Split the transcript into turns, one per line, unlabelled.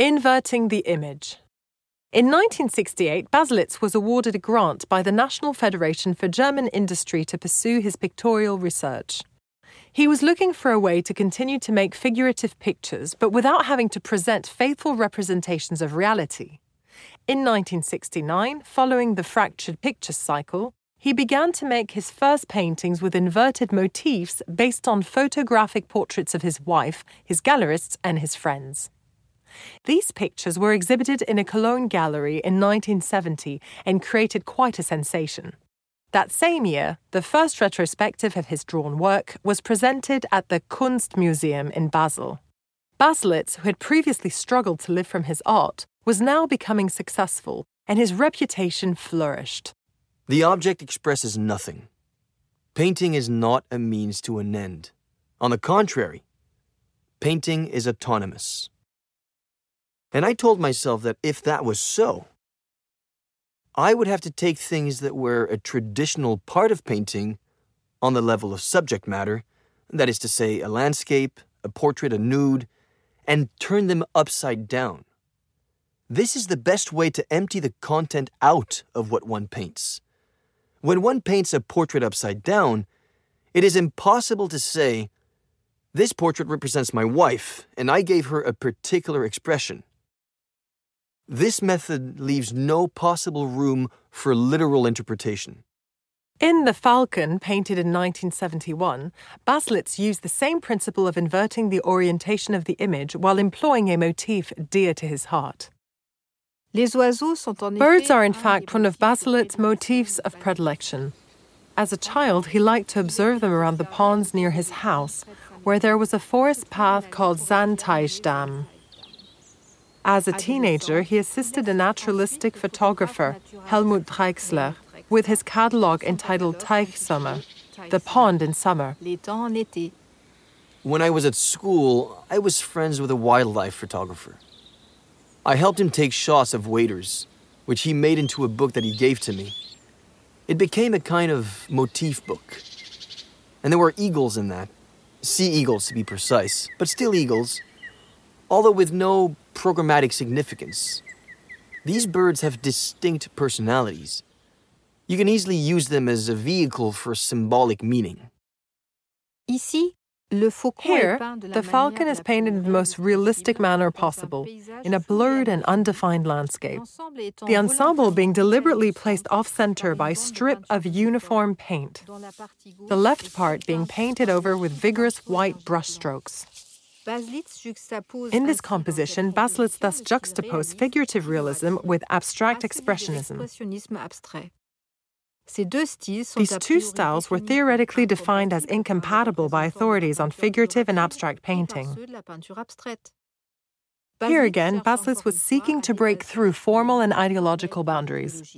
Inverting the image. In 1968, Baselitz was awarded a grant by the National Federation for German Industry to pursue his pictorial research. He was looking for a way to continue to make figurative pictures, but without having to present faithful representations of reality. In 1969, following the fractured picture cycle, he began to make his first paintings with inverted motifs based on photographic portraits of his wife, his gallerists, and his friends. These pictures were exhibited in a Cologne gallery in 1970 and created quite a sensation. That same year, the first retrospective of his drawn work was presented at the Kunstmuseum in Basel. Baselitz, who had previously struggled to live from his art, was now becoming successful, and his reputation flourished.
The object expresses nothing. Painting is not a means to an end. On the contrary, painting is autonomous. And I told myself that if that was so, I would have to take things that were a traditional part of painting on the level of subject matter, that is to say, a landscape, a portrait, a nude, and turn them upside down. This is the best way to empty the content out of what one paints. When one paints a portrait upside down, it is impossible to say, This portrait represents my wife, and I gave her a particular expression. This method leaves no possible room for literal interpretation.
In The Falcon, painted in 1971, Baselitz used the same principle of inverting the orientation of the image while employing a motif dear to his heart. Birds are in fact one of Baselitz's motifs of predilection. As a child, he liked to observe them around the ponds near his house, where there was a forest path called Sandteichdamm. As a teenager, he assisted a naturalistic photographer, Helmut Drechsler, with his catalogue entitled Teichsommer, The Pond in Summer.
When I was at school, I was friends with a wildlife photographer. I helped him take shots of waders, which he made into a book that he gave to me. It became a kind of motif book. And there were eagles in that. Sea eagles, to be precise, but still eagles, although with no programmatic significance. These birds have distinct personalities. You can easily use them as a vehicle for symbolic meaning.
Here, the falcon is painted in the most realistic manner possible, in a blurred and undefined landscape. The ensemble being deliberately placed off center by a strip of uniform paint, the left part being painted over with vigorous white brushstrokes. In this composition, Baselitz thus juxtaposed figurative realism with abstract expressionism. These two styles were theoretically defined as incompatible by authorities on figurative and abstract painting. Here again, Baselitz was seeking to break through formal and ideological boundaries.